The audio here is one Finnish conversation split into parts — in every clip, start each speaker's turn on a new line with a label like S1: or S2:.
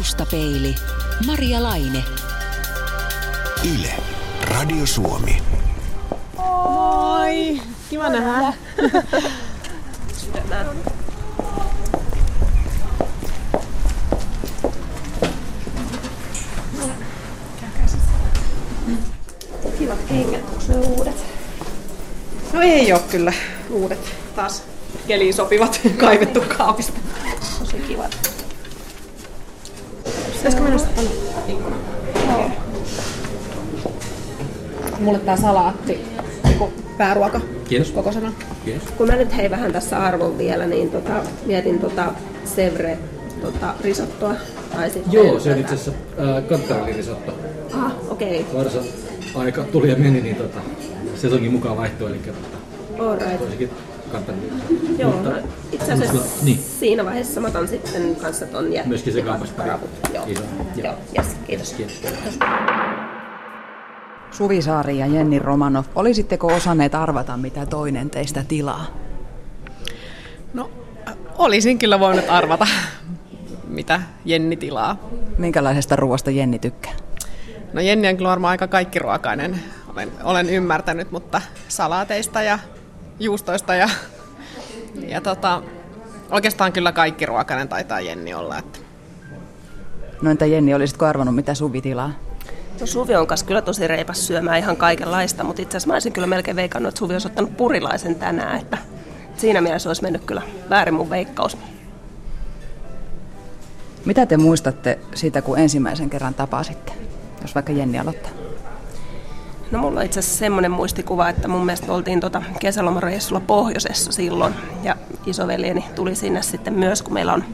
S1: Taustapeili. Maria Laine.
S2: Yle. Radio Suomi.
S3: Oi, kiva nähdä.
S4: Kivat kengät, onko ne uudet?
S3: No ei oo kyllä uudet taas keliin sopivat kaivettu kaapista.
S4: Tosi kivat.
S3: Pitäisikö mennä sitten tonne
S4: Joo.
S3: Mulle tää salaatti, niinku pääruoka
S5: Kiitos.
S3: kokosena.
S5: Kiitos.
S4: Kun mä nyt hei vähän tässä arvon vielä, niin tota, mietin tota Sevre tota, risottoa. Tai sitten
S5: Joo, se on itse asiassa äh, kantarellirisotto.
S4: Ah, okei. Okay.
S5: Varsa aika tuli ja meni, niin tota, sesongin mukaan vaihtoi, eli tota,
S4: Alright.
S5: toisikin kantarellirisotto.
S4: Joo,
S5: Mutta-
S4: itse asiassa
S5: mutta- niin.
S4: siinä vaiheessa mä otan sitten kanssa ton jättä.
S5: Myöskin se kampaspari.
S4: Joo,
S5: Iso.
S4: joo,
S5: Joo.
S4: yes, kiitos.
S5: Kiitos.
S6: Suvi Saari ja Jenni Romanov, olisitteko osanneet arvata, mitä toinen teistä tilaa?
S3: No, olisin kyllä voinut arvata, mitä Jenni tilaa.
S6: Minkälaisesta ruoasta Jenni tykkää?
S3: No Jenni on kyllä varmaan aika kaikkiruokainen, olen, olen ymmärtänyt, mutta salaateista ja juustoista ja, ja tota, oikeastaan kyllä kaikkiruokainen taitaa Jenni olla. Että
S6: No entä Jenni, olisitko arvannut, mitä Suvi tilaa?
S4: No Suvi on kanssa kyllä tosi reipas syömään ihan kaikenlaista, mutta itse asiassa mä olisin kyllä melkein veikannut, että Suvi olisi ottanut purilaisen tänään, että siinä mielessä olisi mennyt kyllä väärin mun veikkaus.
S6: Mitä te muistatte siitä, kun ensimmäisen kerran tapasitte? Jos vaikka Jenni aloittaa.
S4: No mulla on itse asiassa semmoinen muistikuva, että mun mielestä oltiin tota kesälomareissulla pohjoisessa silloin ja isoveljeni tuli sinne sitten myös, kun meillä on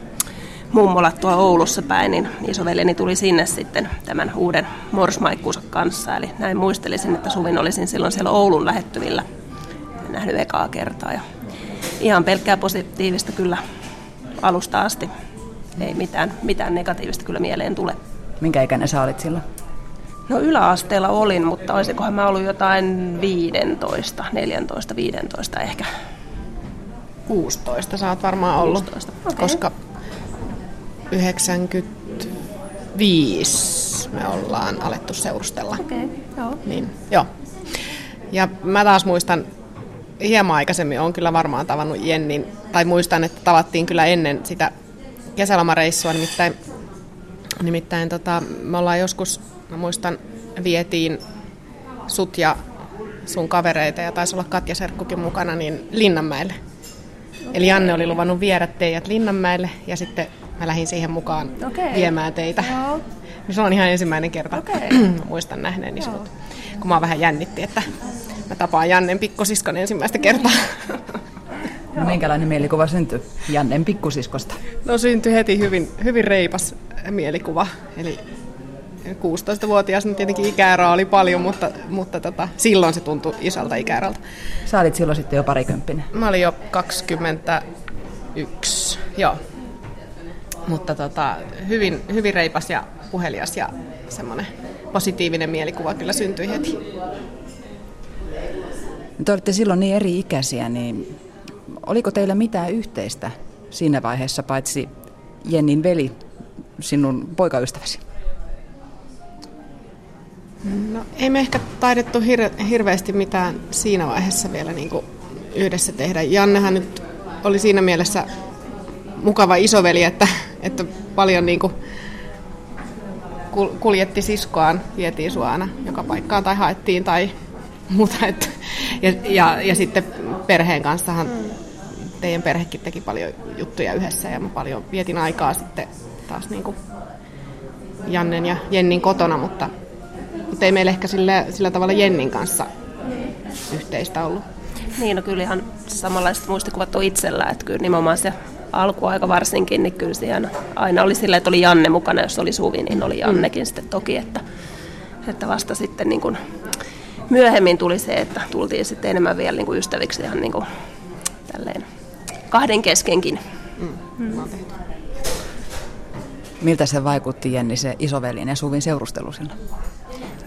S4: mummolat tuolla Oulussa päin, niin isoveljeni tuli sinne sitten tämän uuden morsmaikkuunsa kanssa. Eli näin muistelisin, että Suvin olisin silloin siellä Oulun lähettyvillä nähnyt ekaa kertaa. Ja ihan pelkkää positiivista kyllä alusta asti. Ei mitään, mitään negatiivista kyllä mieleen tule.
S6: Minkä ikäinen sä olit silloin?
S4: No yläasteella olin, mutta olisikohan mä ollut jotain 15, 14, 15 ehkä.
S3: 16 sä oot varmaan ollut,
S4: 16, okei.
S3: koska 95 me ollaan alettu seurustella.
S4: Okei, okay, joo.
S3: Niin, joo. Ja mä taas muistan, hieman aikaisemmin on kyllä varmaan tavannut Jennin, tai muistan, että tavattiin kyllä ennen sitä kesälomareissua, nimittäin, nimittäin tota, me ollaan joskus, mä muistan, vietiin sut ja sun kavereita, ja taisi olla Katja Serkkukin mukana, niin Linnanmäelle. Eli Janne oli luvannut viedä teidät Linnanmäelle, ja sitten mä lähdin siihen mukaan
S4: Okei.
S3: viemään teitä.
S4: Joo.
S3: Niin se on ihan ensimmäinen kerta.
S4: Okei.
S3: Mä muistan nähneeni sut. Kun mä vähän jännitti, että mä tapaan Jannen pikkosiskon ensimmäistä kertaa.
S6: No, minkälainen mielikuva syntyi Jannen pikkusiskosta?
S3: No syntyi heti hyvin, hyvin reipas mielikuva. Eli 16-vuotias, niin tietenkin ikäeroa oli paljon, mutta, mutta tota, silloin se tuntui isolta ikäerolta.
S6: Sä olit silloin sitten jo parikymppinen.
S3: Mä olin jo 21, joo. Mutta tota, hyvin, hyvin reipas ja puhelias ja semmoinen positiivinen mielikuva kyllä syntyi heti.
S6: Te olitte silloin niin eri ikäisiä, niin oliko teillä mitään yhteistä siinä vaiheessa, paitsi Jennin veli, sinun poikaystäväsi?
S3: No, ei me ehkä taidettu hir- hirveästi mitään siinä vaiheessa vielä niin kuin yhdessä tehdä. Jannehan nyt oli siinä mielessä mukava isoveli, että, että paljon niin kuin kul- kuljetti siskoaan, vietiin sua aina joka paikkaan tai haettiin tai muuta. Että, ja, ja, ja sitten perheen kanssahan teidän perhekin teki paljon juttuja yhdessä ja mä paljon vietin aikaa sitten taas niin kuin Jannen ja Jennin kotona, mutta, mutta ei meillä ehkä sillä, sillä tavalla Jennin kanssa yhteistä ollut.
S4: Niin, no kyllä ihan samanlaiset muistikuvat on itsellä, että kyllä nimenomaan se alkuaika varsinkin, niin kyllä siellä aina oli silleen, että oli Janne mukana, jos oli Suvi, niin oli Jannekin sitten toki, että, että vasta sitten niin kuin myöhemmin tuli se, että tultiin sitten enemmän vielä niin kuin ystäviksi ihan niin kuin tälleen kahden keskenkin.
S6: Miltä se vaikutti Jenni, se isoveljen ja Suvin seurustelu silloin?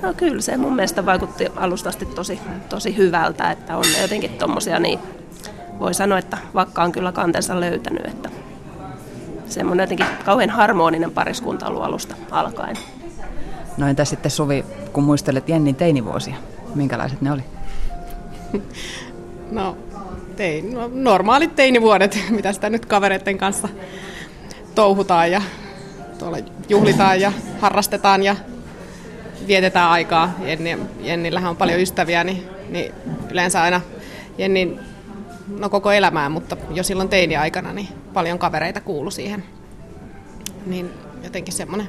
S4: No kyllä se mun mielestä vaikutti alusta asti tosi, tosi hyvältä, että on jotenkin tommosia niin, voi sanoa, että vaikka on kyllä kantensa löytänyt, että semmoinen jotenkin kauhean harmoninen pariskunta ollut alusta alkaen.
S6: No entä sitten Suvi, kun muistelet Jennin teinivuosia, minkälaiset ne oli?
S3: No, tein, no, normaalit teinivuodet, mitä sitä nyt kavereiden kanssa touhutaan ja tuolla juhlitaan ja harrastetaan ja vietetään aikaa. Jenni, Jennillähän on paljon ystäviä, niin, niin yleensä aina Jennin no koko elämää, mutta jo silloin teini-aikana niin paljon kavereita kuulu siihen. Niin jotenkin semmoinen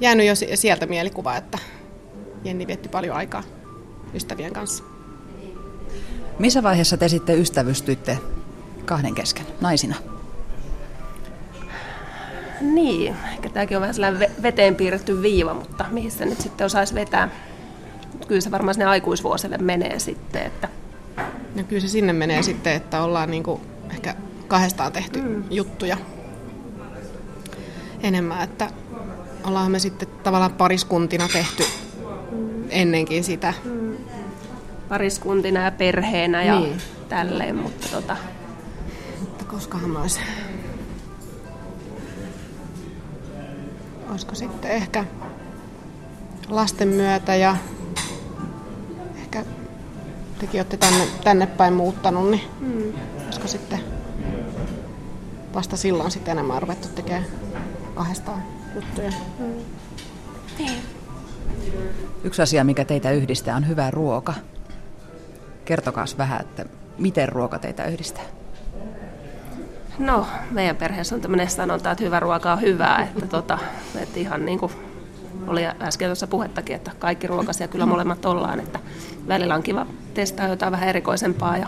S3: jäänyt jo sieltä mielikuva, että Jenni vietti paljon aikaa ystävien kanssa.
S6: Missä vaiheessa te sitten ystävystyitte kahden kesken, naisina?
S4: Niin, ehkä tämäkin on vähän sellainen veteen piirretty viiva, mutta mihin se nyt sitten osaisi vetää? Kyllä se varmaan sinne aikuisvuosille menee sitten, että
S3: No kyllä se sinne menee sitten, että ollaan niin kuin ehkä kahdestaan tehty mm. juttuja enemmän, että ollaan me sitten tavallaan pariskuntina tehty ennenkin sitä. Mm.
S4: Pariskuntina ja perheenä ja niin. tälleen, mutta tota...
S3: Mutta koskahan mä olisi... Olisiko sitten ehkä lasten myötä ja tekin olette tänne, tänne päin muuttanut, niin mm. olisiko sitten vasta silloin sitten enemmän ruvettu tekemään kahdestaan juttuja. Mm.
S6: Niin. Yksi asia, mikä teitä yhdistää, on hyvä ruoka. Kertokaa vähän, että miten ruoka teitä yhdistää?
S4: No, meidän perheessä on tämmöinen sanonta, että hyvä ruoka on hyvää. Että, tota, että ihan niin kuin oli äsken tuossa puhettakin, että kaikki ruokasia kyllä molemmat ollaan, että välillä on kiva testaa jotain vähän erikoisempaa ja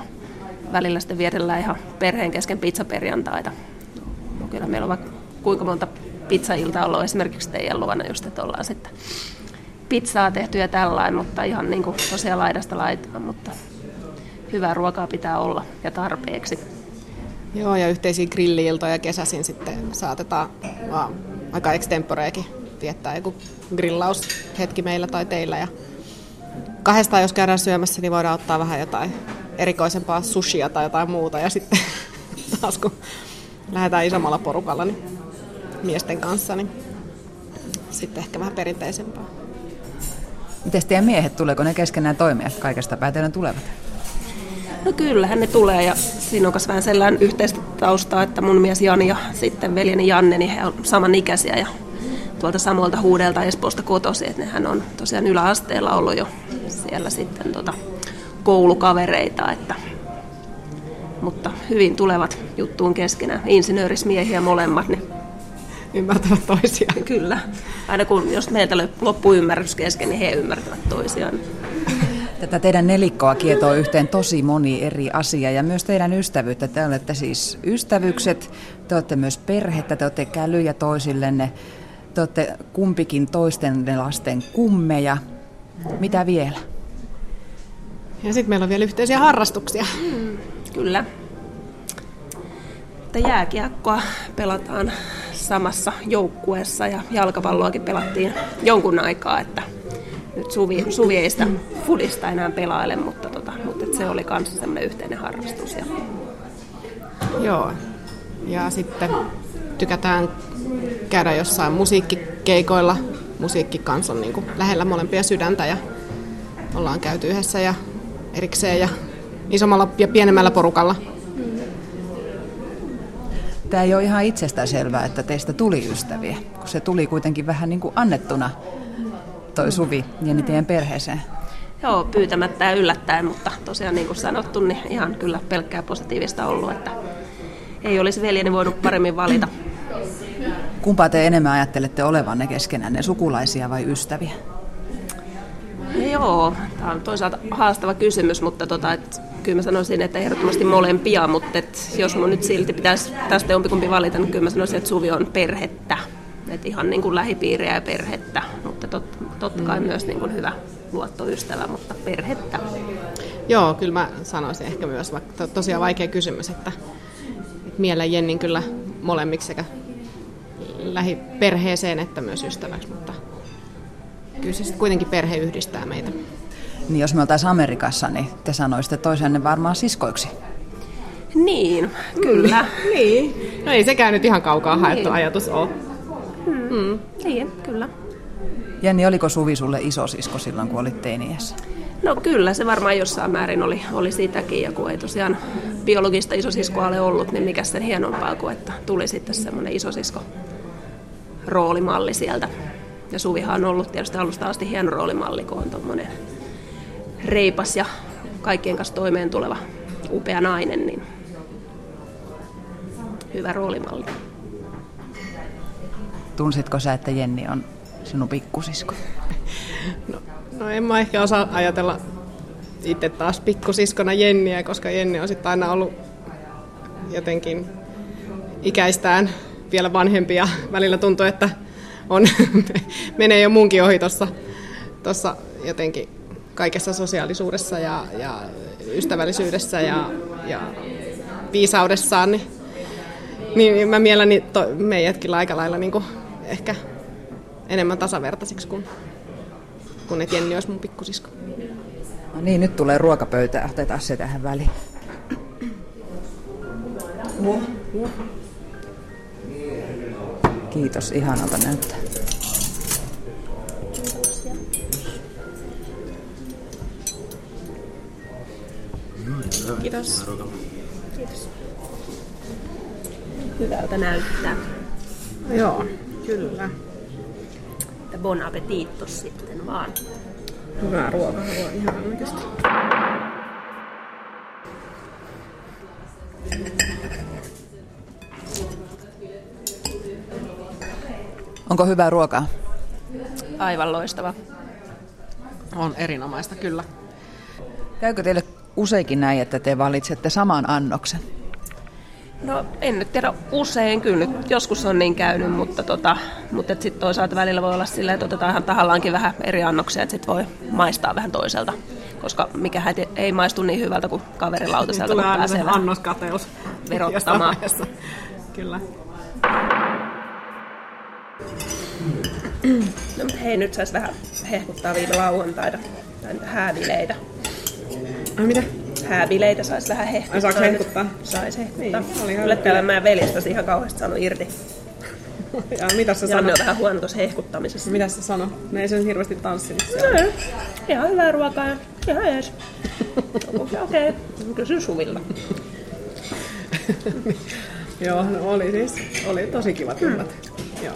S4: välillä sitten viedellään ihan perheen kesken pizzaperjantaita. No, kyllä meillä on vaikka kuinka monta pizzailta ollut esimerkiksi teidän luona just, että ollaan sitten pizzaa tehty ja tällainen, mutta ihan niin kuin tosiaan laidasta laitaan, mutta hyvää ruokaa pitää olla ja tarpeeksi.
S3: Joo, ja yhteisiä grilliiltoja kesäisin sitten saatetaan vaan aika extemporeekin viettää joku grillaushetki meillä tai teillä. Ja kahdestaan, jos käydään syömässä, niin voidaan ottaa vähän jotain erikoisempaa sushia tai jotain muuta. Ja sitten taas kun lähdetään isommalla porukalla niin miesten kanssa, niin sitten ehkä vähän perinteisempää.
S6: Miten teidän miehet, tuleeko ne keskenään toimia kaikesta päätellen tulevat?
S4: No kyllähän ne tulee ja siinä on myös vähän sellainen yhteistä taustaa, että mun mies Jani ja sitten veljeni Janne, niin he on samanikäisiä ja tuolta samalta huudelta Espoosta kotosi, että nehän on tosiaan yläasteella ollut jo siellä sitten tota, koulukavereita, että, mutta hyvin tulevat juttuun keskenään, insinöörismiehiä molemmat, niin
S3: ymmärtävät toisiaan.
S4: Kyllä. Aina kun, jos meiltä loppuu ymmärrys kesken, niin he ymmärtävät toisiaan.
S6: Tätä teidän nelikkoa kietoo yhteen tosi moni eri asia ja myös teidän ystävyyttä. Te olette siis ystävykset, te olette myös perhettä, te olette kälyjä toisillenne. Te olette kumpikin toisten lasten kummeja. Mitä vielä?
S3: Ja sitten meillä on vielä yhteisiä harrastuksia.
S4: Mm, kyllä. Että jääkiekkoa pelataan samassa joukkueessa ja jalkapalloakin pelattiin jonkun aikaa, että nyt Suvi, Suvi ei sitä fudista enää pelaile, mutta, tota, mutta se oli myös semmoinen yhteinen harrastus. Ja...
S3: Joo, ja sitten tykätään käydä jossain musiikkikeikoilla. Musiikki kanssa on niin kuin lähellä molempia sydäntä ja ollaan käyty yhdessä ja erikseen ja isommalla ja pienemmällä porukalla.
S6: Tämä ei ole ihan itsestään selvää, että teistä tuli ystäviä, kun se tuli kuitenkin vähän niin kuin annettuna toi Suvi ja teidän perheeseen.
S4: Joo, pyytämättä ja yllättäen, mutta tosiaan niin kuin sanottu, niin ihan kyllä pelkkää positiivista ollut, että ei olisi veljeni voinut paremmin valita.
S6: Kumpaa te enemmän ajattelette olevanne keskenään, sukulaisia vai ystäviä?
S4: Joo, tämä on toisaalta haastava kysymys, mutta tota, et, kyllä mä sanoisin, että ehdottomasti molempia, mutta et, jos mun nyt silti pitäisi tästä jompikumpi valita, niin kyllä mä sanoisin, että Suvi on perhettä. Et ihan niin kuin lähipiiriä ja perhettä, mutta tot, totta kai mm. myös niin kuin hyvä luottoystävä, mutta perhettä.
S3: Joo, kyllä mä sanoisin ehkä myös, vaikka tosiaan vaikea kysymys, että, että mielen Jennin kyllä molemmiksi sekä lähiperheeseen että myös ystäväksi, mutta kyllä se kuitenkin perhe yhdistää meitä.
S6: Niin jos me oltaisiin Amerikassa, niin te sanoisitte toisenne varmaan siskoiksi.
S4: Niin, kyllä.
S3: niin, No ei sekään nyt ihan kaukaa haettu
S4: Niin.
S3: ajatus ole.
S4: Mm. Niin, kyllä.
S6: Jenni, oliko Suvi sulle isosisko silloin, kun olit teiniässä?
S4: No kyllä, se varmaan jossain määrin oli, oli sitäkin, ja kun ei tosiaan biologista isosiskoa ole ollut, niin mikä sen hienompaa kuin, että tuli sitten semmoinen isosisko roolimalli sieltä. Ja Suvihan on ollut tietysti alusta asti hieno roolimalli, kun on tuommoinen reipas ja kaikkien kanssa toimeen tuleva upea nainen, niin hyvä roolimalli.
S6: Tunsitko sä, että Jenni on sinun pikkusisko?
S3: No, no en mä ehkä osaa ajatella itse taas pikkusiskona Jenniä, koska Jenni on sitten aina ollut jotenkin ikäistään vielä vanhempi ja välillä tuntuu, että on, menee jo munkin ohi tuossa jotenkin kaikessa sosiaalisuudessa ja, ja ystävällisyydessä ja, ja viisaudessaan, niin, niin mä mielelläni to, meidätkin aika lailla niin kuin ehkä enemmän tasavertaisiksi kuin, kun et Jenni olisi mun pikkusisko.
S6: No niin, nyt tulee ruokapöytä. Otetaan se tähän väliin. Kiitos, ihanalta näyttää.
S3: Kiitos.
S4: Hyvältä näyttää.
S3: Joo, kyllä.
S4: Että bon appetittos sitten vaan.
S3: Hyvää ruokahalua ihan oikeasti.
S6: Onko hyvää ruokaa?
S4: Aivan loistava.
S3: On erinomaista, kyllä.
S6: Käykö teille useinkin näin, että te valitsette saman annoksen?
S4: No en nyt tiedä usein, kyllä nyt joskus on niin käynyt, mutta, tota, mutta sitten toisaalta välillä voi olla silleen, että otetaan ihan tahallaankin vähän eri annoksia, että sitten voi maistaa vähän toiselta. Koska mikä ei maistu niin hyvältä kuin kaverin lautaselta,
S3: Tulee
S4: kun pääsee vähän
S3: annoskateus.
S4: verottamaan.
S3: Kyllä.
S4: No, hei, nyt saisi vähän hehkuttaa viime lauantaina. Tai niitä hääbileitä.
S3: Ai mitä?
S4: Hääbileitä saisi vähän hehkuttaa.
S3: Saako
S4: nyt.
S3: hehkuttaa?
S4: Saisi hehkuttaa.
S3: Niin,
S4: Kyllä täällä meidän veljestäsi ihan kauheasti saanut irti.
S3: Ja mitä sä
S4: Janne
S3: sanot?
S4: on vähän huono tuossa hehkuttamisessa.
S3: Mitä sä sano? Ne ei sen hirveästi tanssinut
S4: No,
S3: siellä.
S4: ihan hyvää ruokaa ja ihan ees. Okei, okay. kysyn Suvilla.
S3: Joo, no oli siis. Oli tosi kivat illat. Joo.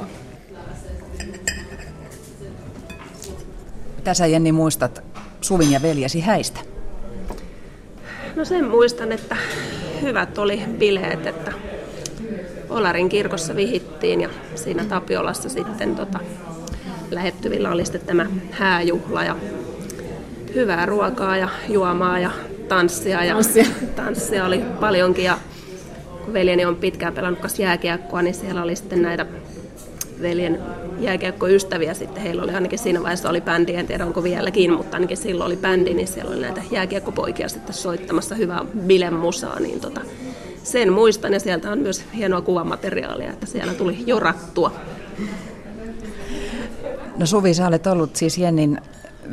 S6: Mitä sä Jenni muistat Suvin ja veljesi häistä?
S4: No sen muistan, että hyvät oli bileet, että Olarin kirkossa vihittiin ja siinä Tapiolassa sitten tota, lähettyvillä oli sitten tämä hääjuhla ja hyvää ruokaa ja juomaa ja tanssia. Ja
S3: Tanssia.
S4: tanssia oli paljonkin ja kun veljeni on pitkään pelannut jääkiekkoa, niin siellä oli sitten näitä veljen jääkiekkoystäviä sitten. Heillä oli ainakin siinä vaiheessa oli bändi, en tiedä onko vieläkin, mutta ainakin silloin oli bändi, niin siellä oli näitä jääkiekkopoikia sitten soittamassa hyvää bilemusaa, niin tota, sen muistan ja sieltä on myös hienoa kuvamateriaalia, että siellä tuli jorattua.
S6: No Suvi, sä olet ollut siis Jennin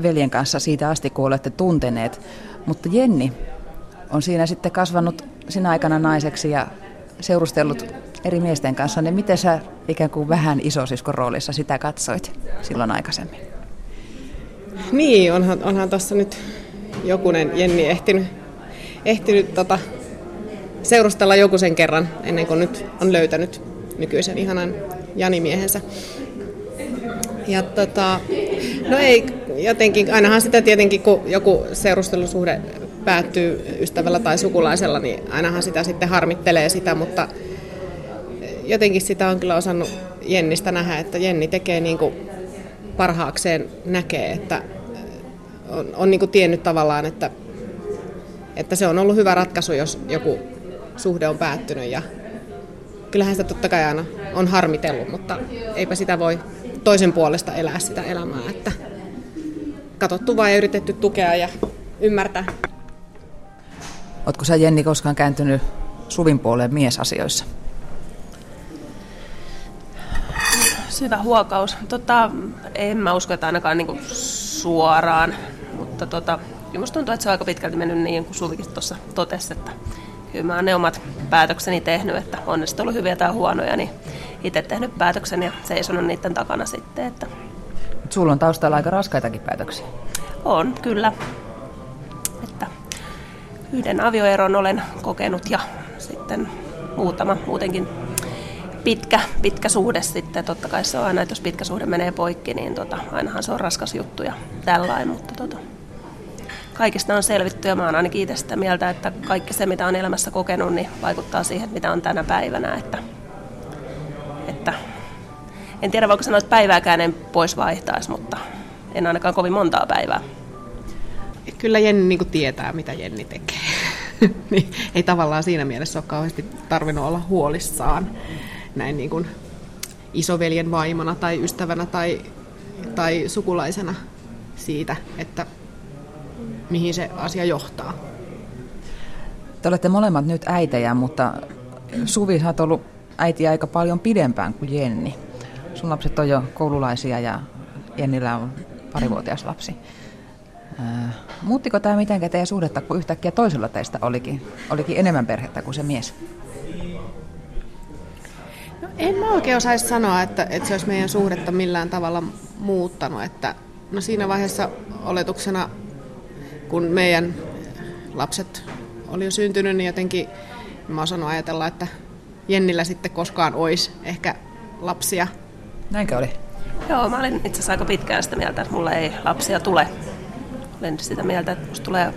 S6: veljen kanssa siitä asti, kun olette tunteneet. Mutta Jenni on siinä sitten kasvanut sinä aikana naiseksi ja seurustellut eri miesten kanssa. Niin miten sä ikään kuin vähän isosiskon roolissa sitä katsoit silloin aikaisemmin?
S3: Niin, onhan, onhan tuossa nyt jokunen Jenni ehtinyt, ehtinyt tota, seurustella joku sen kerran, ennen kuin nyt on löytänyt nykyisen ihanan Janimiehensä. Ja tota, no ei, jotenkin, ainahan sitä tietenkin, kun joku seurustelusuhde päättyy ystävällä tai sukulaisella, niin ainahan sitä sitten harmittelee sitä, mutta jotenkin sitä on kyllä osannut Jennistä nähdä, että Jenni tekee niin kuin parhaakseen näkee, että on, on niin kuin tiennyt tavallaan, että, että se on ollut hyvä ratkaisu, jos joku suhde on päättynyt ja kyllähän sitä totta kai aina on harmitellut, mutta eipä sitä voi toisen puolesta elää sitä elämää, että katsottu vaan ja yritetty tukea ja ymmärtää.
S6: Oletko sä Jenni koskaan kääntynyt Suvin puoleen miesasioissa?
S4: Syvä huokaus. Tota, en mä usko, että ainakaan niinku suoraan, mutta tota, kyllä musta tuntuu, että se on aika pitkälti mennyt niin kuin Suvikin tuossa totesi, että kyllä mä oon ne omat päätökseni tehnyt, että on ne ollut hyviä tai huonoja, niin itse tehnyt päätöksen ja seisonut niiden takana sitten. Että
S6: Sulla on taustalla aika raskaitakin päätöksiä.
S4: on kyllä, että yhden avioeron olen kokenut ja sitten muutama muutenkin pitkä, pitkä suhde sitten. Totta kai se on aina, että jos pitkä suhde menee poikki, niin tota, ainahan se on raskas juttu ja tällainen, mutta tota, kaikista on selvitty ja mä oon ainakin itse sitä mieltä, että kaikki se, mitä on elämässä kokenut, niin vaikuttaa siihen, mitä on tänä päivänä. Että, että en tiedä, voiko sanoa, että päivääkään en pois vaihtaisi, mutta en ainakaan kovin montaa päivää.
S3: Kyllä Jenni niin tietää, mitä Jenni tekee. niin ei tavallaan siinä mielessä ole kauheasti tarvinnut olla huolissaan näin niin kuin isoveljen vaimona tai ystävänä tai, tai sukulaisena siitä, että mihin se asia johtaa.
S6: Te olette molemmat nyt äitejä, mutta Suvi, sä oot ollut äiti aika paljon pidempään kuin Jenni. Sun lapset on jo koululaisia ja Jennillä on parivuotias lapsi. Ää, muuttiko tämä mitenkään teidän suhdetta, kun yhtäkkiä toisella teistä olikin, olikin enemmän perhettä kuin se mies?
S3: En mä oikein osaisi sanoa, että, että se olisi meidän suhdetta millään tavalla muuttanut. Että, no siinä vaiheessa oletuksena, kun meidän lapset oli jo syntynyt, niin jotenkin mä osannut ajatella, että Jennillä sitten koskaan olisi ehkä lapsia.
S6: Näinkö oli?
S4: Joo, mä olin itse asiassa aika pitkään sitä mieltä, että mulla ei lapsia tule. Olen sitä mieltä, että musta tulee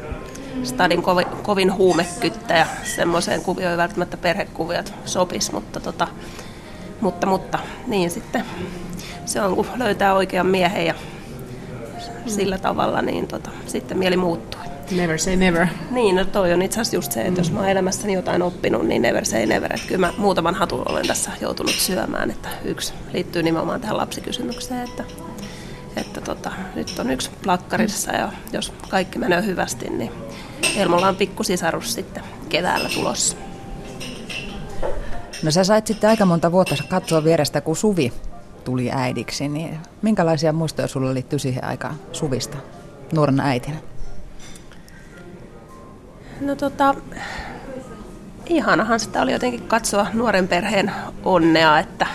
S4: stadin kovin, kovin huumekyttä ja semmoiseen kuvioon ei välttämättä perhekuviot sopis, mutta, tota, mutta, mutta niin sitten se on, kun löytää oikean miehen ja sillä tavalla, niin tota, sitten mieli muuttuu.
S3: Never say never.
S4: Niin, no toi on itse asiassa just se, että jos mä oon elämässäni jotain oppinut, niin never say never. Että kyllä mä muutaman hatun olen tässä joutunut syömään, että yksi liittyy nimenomaan tähän lapsikysymykseen, että, että tota, nyt on yksi plakkarissa ja jos kaikki menee hyvästi, niin Elmolla on pikkusisarus sitten keväällä tulossa.
S6: No sä sait sitten aika monta vuotta katsoa vierestä, kun Suvi tuli äidiksi, niin minkälaisia muistoja sulla liittyy siihen aikaan Suvista nuorena äitinä?
S4: No tota, ihanahan sitä oli jotenkin katsoa nuoren perheen onnea, että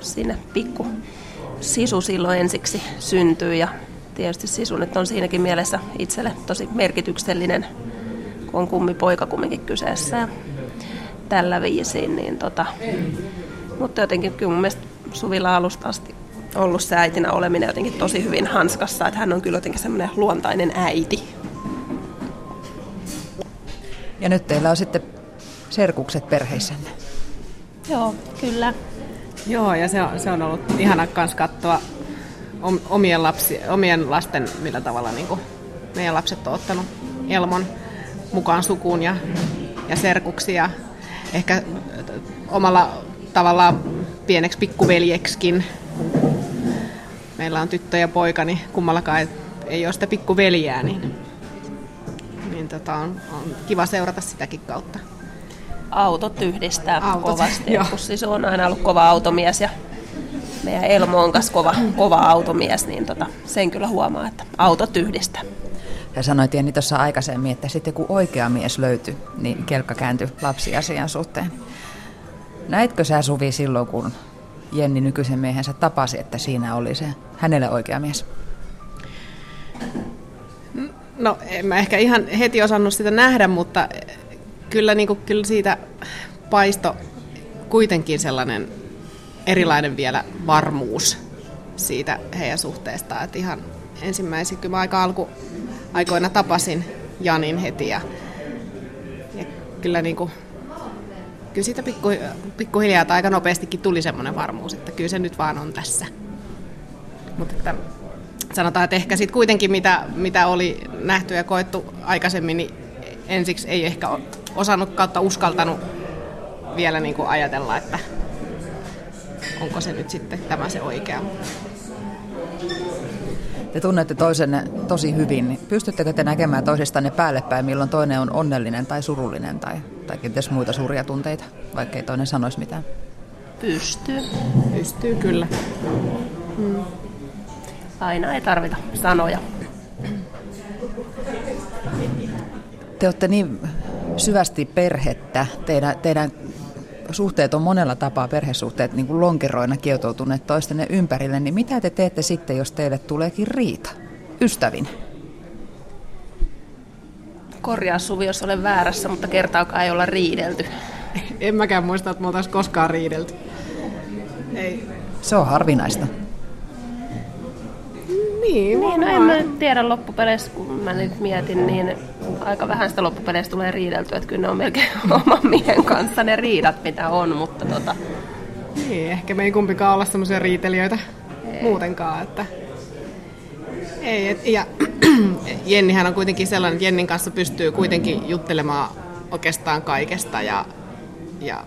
S4: sinne pikku sisu silloin ensiksi syntyy ja tietysti sisu nyt on siinäkin mielessä itselle tosi merkityksellinen, kun on kummi poika kumminkin kyseessä tällä viisiin. Niin tota, mutta jotenkin kyllä mun mielestä Suvilla alusta asti ollut se äitinä oleminen jotenkin tosi hyvin hanskassa, että hän on kyllä jotenkin semmoinen luontainen äiti.
S6: Ja nyt teillä on sitten serkukset perheissänne.
S4: Joo, kyllä.
S3: Joo, ja se on, se on ollut ihana kans katsoa om- omien, lapsi, omien lasten, millä tavalla niin kuin meidän lapset on ottanut Elmon mukaan sukuun ja, ja serkuksi ja ehkä omalla tavallaan pieneksi pikkuveljeksikin. Meillä on tyttö ja poika, niin kummallakaan ei, ole sitä pikkuveljää, niin, niin tota on, on kiva seurata sitäkin kautta.
S4: Autot yhdistää
S3: Autot,
S4: kovasti.
S3: joo.
S4: Kun siis on aina ollut kova automies ja meidän Elmo on kanssa kova, kova automies, niin tota, sen kyllä huomaa, että autot yhdistää.
S6: Ja sanoit Jenni tuossa aikaisemmin, että sitten kun oikea mies löytyi, niin kelkka kääntyi lapsiasian suhteen. Näitkö sä Suvi silloin, kun Jenni nykyisen miehensä tapasi, että siinä oli se hänelle oikea mies?
S3: No en mä ehkä ihan heti osannut sitä nähdä, mutta kyllä, niin kuin, kyllä siitä paisto kuitenkin sellainen erilainen vielä varmuus siitä heidän suhteestaan. Että ihan ensimmäisenä, kyllä mä aika alku aikoina tapasin Janin heti ja, ja kyllä, niin kuin, kyllä siitä pikku, pikkuhiljaa tai aika nopeastikin tuli semmoinen varmuus, että kyllä se nyt vaan on tässä. Mutta että sanotaan, että ehkä sitten kuitenkin mitä, mitä oli nähty ja koettu aikaisemmin, niin ensiksi ei ehkä osannut kautta uskaltanut vielä niin kuin ajatella, että onko se nyt sitten tämä se oikea.
S6: Te tunnette toisenne tosi hyvin. niin Pystyttekö te näkemään toisistanne päälle päin, milloin toinen on onnellinen tai surullinen tai, tai kenties muita suuria tunteita, vaikka ei toinen sanoisi mitään?
S4: Pystyy.
S3: Pystyy kyllä.
S4: Aina ei tarvita sanoja.
S6: Te olette niin syvästi perhettä. Teidän, teidän suhteet on monella tapaa perhesuhteet niin kuin lonkeroina kietoutuneet toistenne ympärille, niin mitä te teette sitten, jos teille tuleekin riita ystävin?
S4: Korjaa Suvi, jos olen väärässä, mutta kertaakaan ei olla riidelty.
S3: En mäkään muista, että me oltaisiin koskaan riidelty. Ei.
S6: Se on harvinaista.
S3: Niin,
S4: Niin, no en mä tiedä loppupeleissä, kun mä nyt mietin, niin aika vähän sitä loppupeleissä tulee riideltyä, että kyllä ne on melkein oman miehen kanssa ne riidat, mitä on, mutta tota,
S3: Niin, ehkä me ei kumpikaan olla semmoisia riitelijöitä ei. muutenkaan, että ei, et, ja Jennihän on kuitenkin sellainen, että Jennin kanssa pystyy kuitenkin juttelemaan oikeastaan kaikesta ja, ja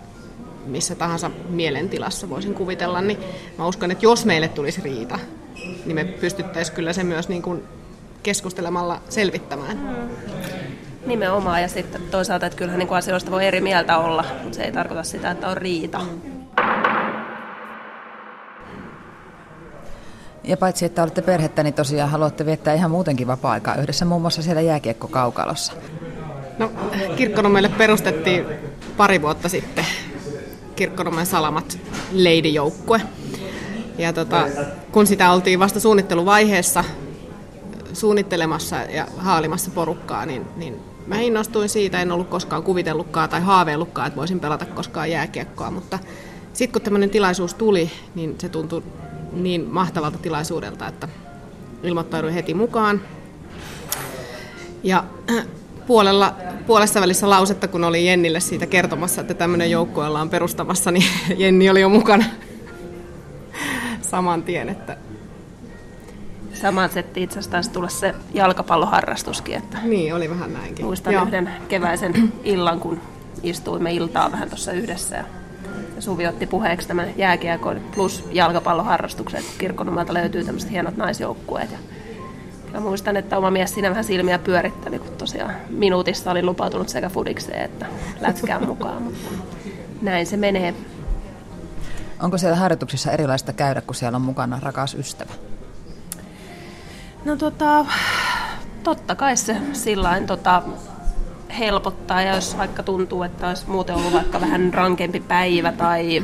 S3: missä tahansa mielentilassa voisin kuvitella, niin mä uskon, että jos meille tulisi riita, niin me pystyttäisiin kyllä se myös niin kuin keskustelemalla selvittämään.
S4: nimenomaan ja sitten toisaalta, että kyllähän niin kuin asioista voi eri mieltä olla, mutta se ei tarkoita sitä, että on riita.
S6: Ja paitsi, että olette perhettä, niin tosiaan haluatte viettää ihan muutenkin vapaa-aikaa yhdessä, muun muassa siellä jääkiekkokaukalossa.
S3: No, Kirkkonummelle perustettiin pari vuotta sitten Kirkkonummen Salamat Lady-joukkue. Ja tota, kun sitä oltiin vasta suunnitteluvaiheessa suunnittelemassa ja haalimassa porukkaa, niin, niin mä innostuin siitä. En ollut koskaan kuvitellutkaan tai haaveillutkaan, että voisin pelata koskaan jääkiekkoa, mutta sitten kun tämmöinen tilaisuus tuli, niin se tuntui niin mahtavalta tilaisuudelta, että ilmoittauduin heti mukaan. Ja puolella, puolessa välissä lausetta, kun oli Jennille siitä kertomassa, että tämmöinen joukkue ollaan perustamassa, niin Jenni oli jo mukana saman tien. Että...
S4: Samaan setti itse asiassa taisi tulla se jalkapalloharrastuskin, että
S3: Niin, oli vähän näinkin.
S4: muistan
S3: Joo.
S4: yhden keväisen illan, kun istuimme iltaa vähän tuossa yhdessä ja ja Suvi otti puheeksi tämän jääkiekon plus jalkapalloharrastuksen, että kirkkonummelta löytyy tämmöiset hienot naisjoukkueet. Ja kyllä muistan, että oma mies siinä vähän silmiä pyöritteli, kun tosiaan minuutissa oli lupautunut sekä fudikseen että lätkään mukaan. Mutta näin se menee.
S6: Onko siellä harjoituksissa erilaista käydä, kun siellä on mukana rakas ystävä?
S4: No tota, totta kai se sillain tota, helpottaa, ja jos vaikka tuntuu, että olisi muuten ollut vaikka vähän rankempi päivä tai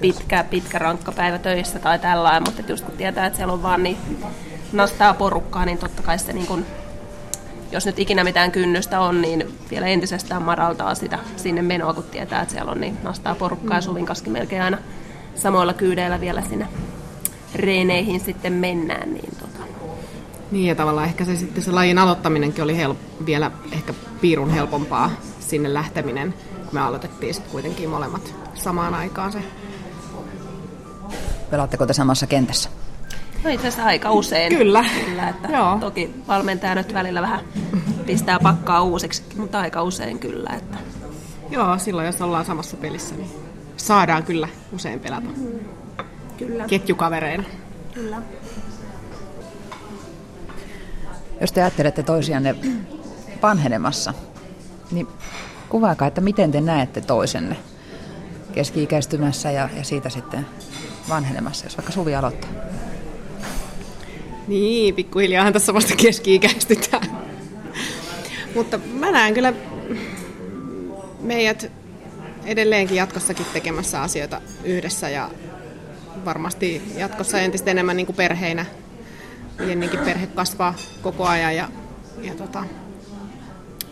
S4: pitkä, pitkä rankka päivä töissä tai tällainen, mutta just kun tietää, että siellä on vaan niin nastaa porukkaa, niin totta kai se niin kun, jos nyt ikinä mitään kynnystä on, niin vielä entisestään madaltaa sitä sinne menoa, kun tietää, että siellä on niin nastaa porukkaa ja Suvin kaskin melkein aina samoilla kyydeillä vielä sinne reeneihin sitten mennään, niin tota,
S3: Niin ja tavallaan ehkä se sitten se lajin aloittaminenkin oli help- vielä ehkä piirun helpompaa sinne lähteminen, kun me aloitettiin sitten kuitenkin molemmat samaan aikaan se.
S6: Pelaatteko te samassa kentässä?
S4: No itse asiassa aika usein.
S3: Kyllä.
S4: kyllä että
S3: Joo.
S4: Toki valmentaja nyt välillä vähän pistää pakkaa uusiksi, mutta aika usein kyllä. Että.
S3: Joo, silloin jos ollaan samassa pelissä, niin saadaan kyllä usein pelata
S4: Kyllä.
S3: ketjukavereina.
S4: kyllä.
S6: Jos te ajattelette toisianne vanhenemassa, niin kuvaakaa, että miten te näette toisenne keski-ikäistymässä ja, ja siitä sitten vanhenemassa, jos vaikka Suvi aloittaa.
S3: Niin, pikkuhiljaahan tässä vasta keski-ikäistytään. Mutta mä näen kyllä meidät edelleenkin jatkossakin tekemässä asioita yhdessä ja varmasti jatkossa entistä enemmän niin kuin perheinä. Jenninkin perhe kasvaa koko ajan ja, ja tota,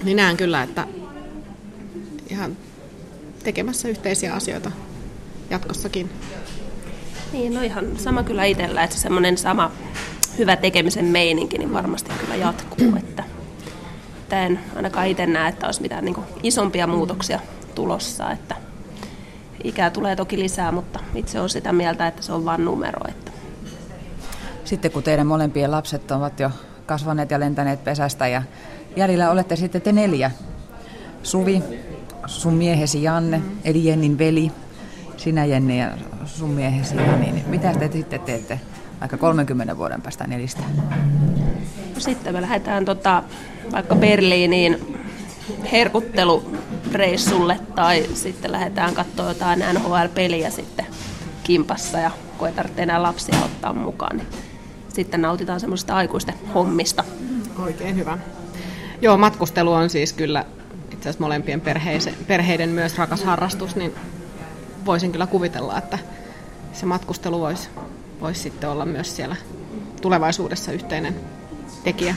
S3: niin näen kyllä, että ihan tekemässä yhteisiä asioita jatkossakin.
S4: Niin, no ihan sama kyllä itsellä, että semmoinen sama hyvä tekemisen meininki niin varmasti kyllä jatkuu. Että, että en ainakaan itse näe, että olisi mitään niin isompia muutoksia tulossa. Että ikää tulee toki lisää, mutta itse olen sitä mieltä, että se on vain numero. Että
S6: Sitten kun teidän molempien lapset ovat jo kasvaneet ja lentäneet pesästä ja jäljellä olette sitten te neljä. Suvi, sun miehesi Janne, eli Jennin veli, sinä Jenni ja sun miehesi Jani. Niin mitä te sitten teette vaikka 30 vuoden päästä nelistä?
S4: No sitten me lähdetään tota, vaikka Berliiniin herkuttelureissulle tai sitten lähdetään katsoa jotain NHL-peliä sitten kimpassa ja kun ei tarvitse enää lapsia ottaa mukaan, niin sitten nautitaan semmoisista aikuisten hommista.
S3: Oikein hyvä. Joo, matkustelu on siis kyllä itse asiassa molempien perheiden myös rakas harrastus, niin voisin kyllä kuvitella, että se matkustelu voisi vois sitten olla myös siellä tulevaisuudessa yhteinen tekijä.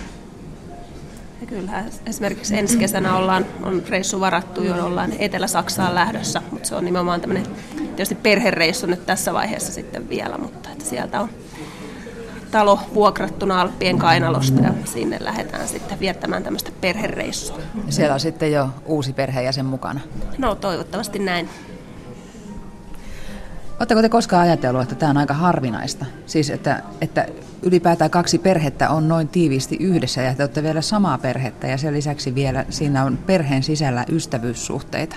S4: Ja kyllä, esimerkiksi ensi kesänä ollaan, on reissu varattu jo, ollaan Etelä-Saksaan lähdössä, mutta se on nimenomaan tämmöinen tietysti perhereissu nyt tässä vaiheessa sitten vielä, mutta että sieltä on talo vuokrattuna Alppien kainalosta ja sinne lähdetään sitten viettämään tämmöistä perhereissua.
S6: Siellä on sitten jo uusi perheenjäsen mukana.
S4: No toivottavasti näin.
S6: Oletteko te koskaan ajatellut, että tämä on aika harvinaista? Siis, että, että ylipäätään kaksi perhettä on noin tiiviisti yhdessä ja te olette vielä samaa perhettä ja sen lisäksi vielä siinä on perheen sisällä ystävyyssuhteita.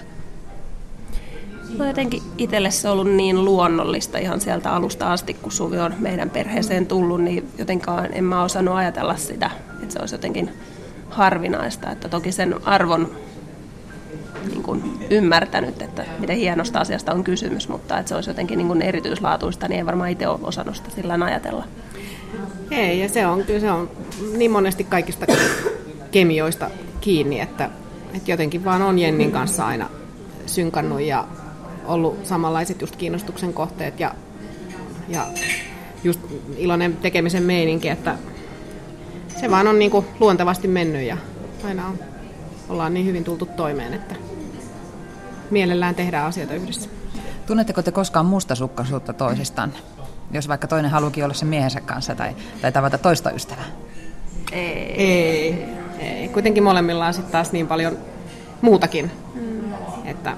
S4: No jotenkin itselle se on ollut niin luonnollista ihan sieltä alusta asti, kun Suvi on meidän perheeseen tullut, niin jotenkaan en mä osannut ajatella sitä, että se olisi jotenkin harvinaista. Että toki sen arvon niin kuin ymmärtänyt, että miten hienosta asiasta on kysymys, mutta että se olisi jotenkin niin kuin erityislaatuista, niin ei varmaan itse ole osannut sitä sillä ajatella.
S3: Ei, ja se on kyllä se on niin monesti kaikista kemioista kiinni, että, että jotenkin vaan on Jennin kanssa aina synkannut ja ollut samanlaiset just kiinnostuksen kohteet ja, ja just iloinen tekemisen meininki, että se vaan on niin kuin luontevasti mennyt ja aina on, ollaan niin hyvin tultu toimeen, että mielellään tehdään asioita yhdessä.
S6: Tunnetteko te koskaan mustasukkaisuutta toisistaan, jos vaikka toinen haluukin olla sen miehensä kanssa tai, tai tavata toista ystävää?
S3: Ei. Ei. Ei. Kuitenkin molemmilla on sitten taas niin paljon muutakin, mm. että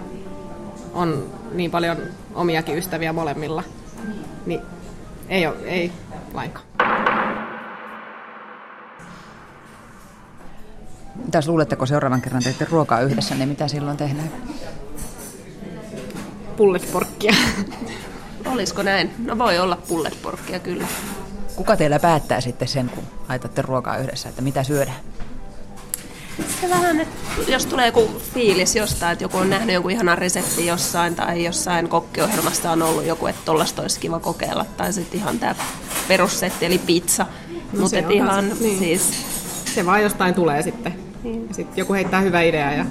S3: on niin paljon omiakin ystäviä molemmilla, niin ei, ole, ei lainkaan.
S6: Mitäs luuletteko seuraavan kerran teitte ruokaa yhdessä, niin mitä silloin tehdään?
S3: Pulletporkkia.
S4: Olisiko näin? No voi olla pulletporkkia kyllä.
S6: Kuka teillä päättää sitten sen, kun laitatte ruokaa yhdessä, että mitä syödään?
S4: Se vähän, että jos tulee joku fiilis jostain, että joku on nähnyt jonkun ihanan reseptin jossain tai jossain kokkiohjelmasta on ollut joku, että tollasta olisi kiva kokeilla. Tai sitten ihan tämä perussetti eli pizza. No Mutta ihan se, niin. siis...
S3: Se vaan jostain tulee sitten. Niin. Ja sitten joku heittää hyvä idea ja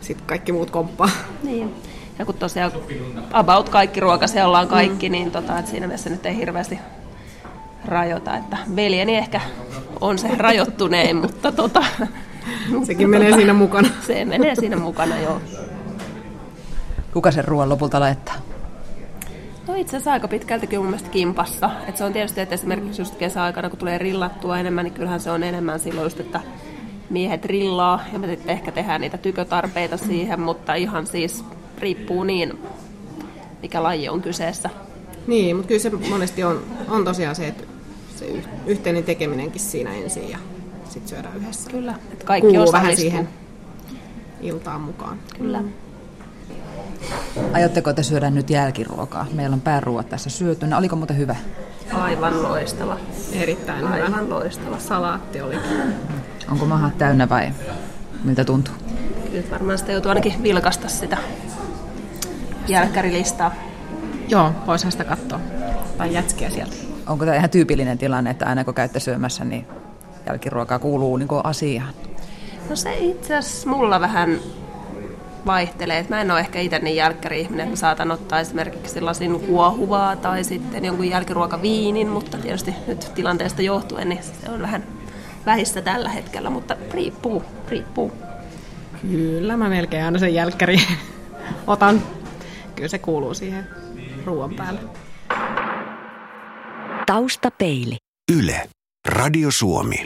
S3: sitten kaikki muut komppaa.
S4: Niin. Ja kun tosiaan about kaikki ruoka, se ollaan kaikki, mm. niin tota, että siinä mielessä nyt ei hirveästi rajoita. Että veljeni ehkä on se rajoittuneen, mutta tota,
S3: Sekin menee siinä mukana.
S4: Se menee siinä mukana, joo.
S6: Kuka sen ruoan lopulta laittaa?
S4: No itse asiassa aika pitkälti kyllä mun mielestä kimpassa. Et se on tietysti, että esimerkiksi just kesäaikana, kun tulee rillattua enemmän, niin kyllähän se on enemmän silloin just, että miehet rillaa ja me sitten ehkä tehdään niitä tykötarpeita siihen, mutta ihan siis riippuu niin, mikä laji on kyseessä.
S3: Niin, mutta kyllä se monesti on, on tosiaan se, että se yhteinen tekeminenkin siinä ensin ja sitten syödään yhdessä.
S4: Kyllä, että kaikki Kuuluu
S3: vähän siihen iltaan mukaan.
S4: Kyllä.
S6: Aiotteko te syödä nyt jälkiruokaa? Meillä on pääruoat tässä syötynä. Oliko muuten hyvä?
S4: Aivan loistava.
S3: Erittäin
S4: Aivan
S3: hyvä.
S4: loistava.
S3: Salaatti oli.
S6: Onko mahat täynnä vai miltä tuntuu?
S4: Kyllä varmaan sitä joutuu ainakin vilkasta sitä jälkkärilistaa.
S3: Joo, voisihan sitä katsoa. Tai jätskiä sieltä.
S6: Onko tämä ihan tyypillinen tilanne, että aina kun käytte syömässä, niin jälkiruokaa kuuluu niin asiaan?
S4: No se itse asiassa mulla vähän vaihtelee. Mä en ole ehkä itse niin jälkkäri-ihminen, että mä saatan ottaa esimerkiksi sellaisen kuohuvaa tai sitten jonkun jälkiruokaviinin, mutta tietysti nyt tilanteesta johtuen niin se on vähän vähissä tällä hetkellä, mutta riippuu, riippuu.
S3: Kyllä, mä melkein aina sen jälkkäri otan. Kyllä se kuuluu siihen ruoan päälle.
S1: Taustapeili.
S2: Yle. Radio Suomi.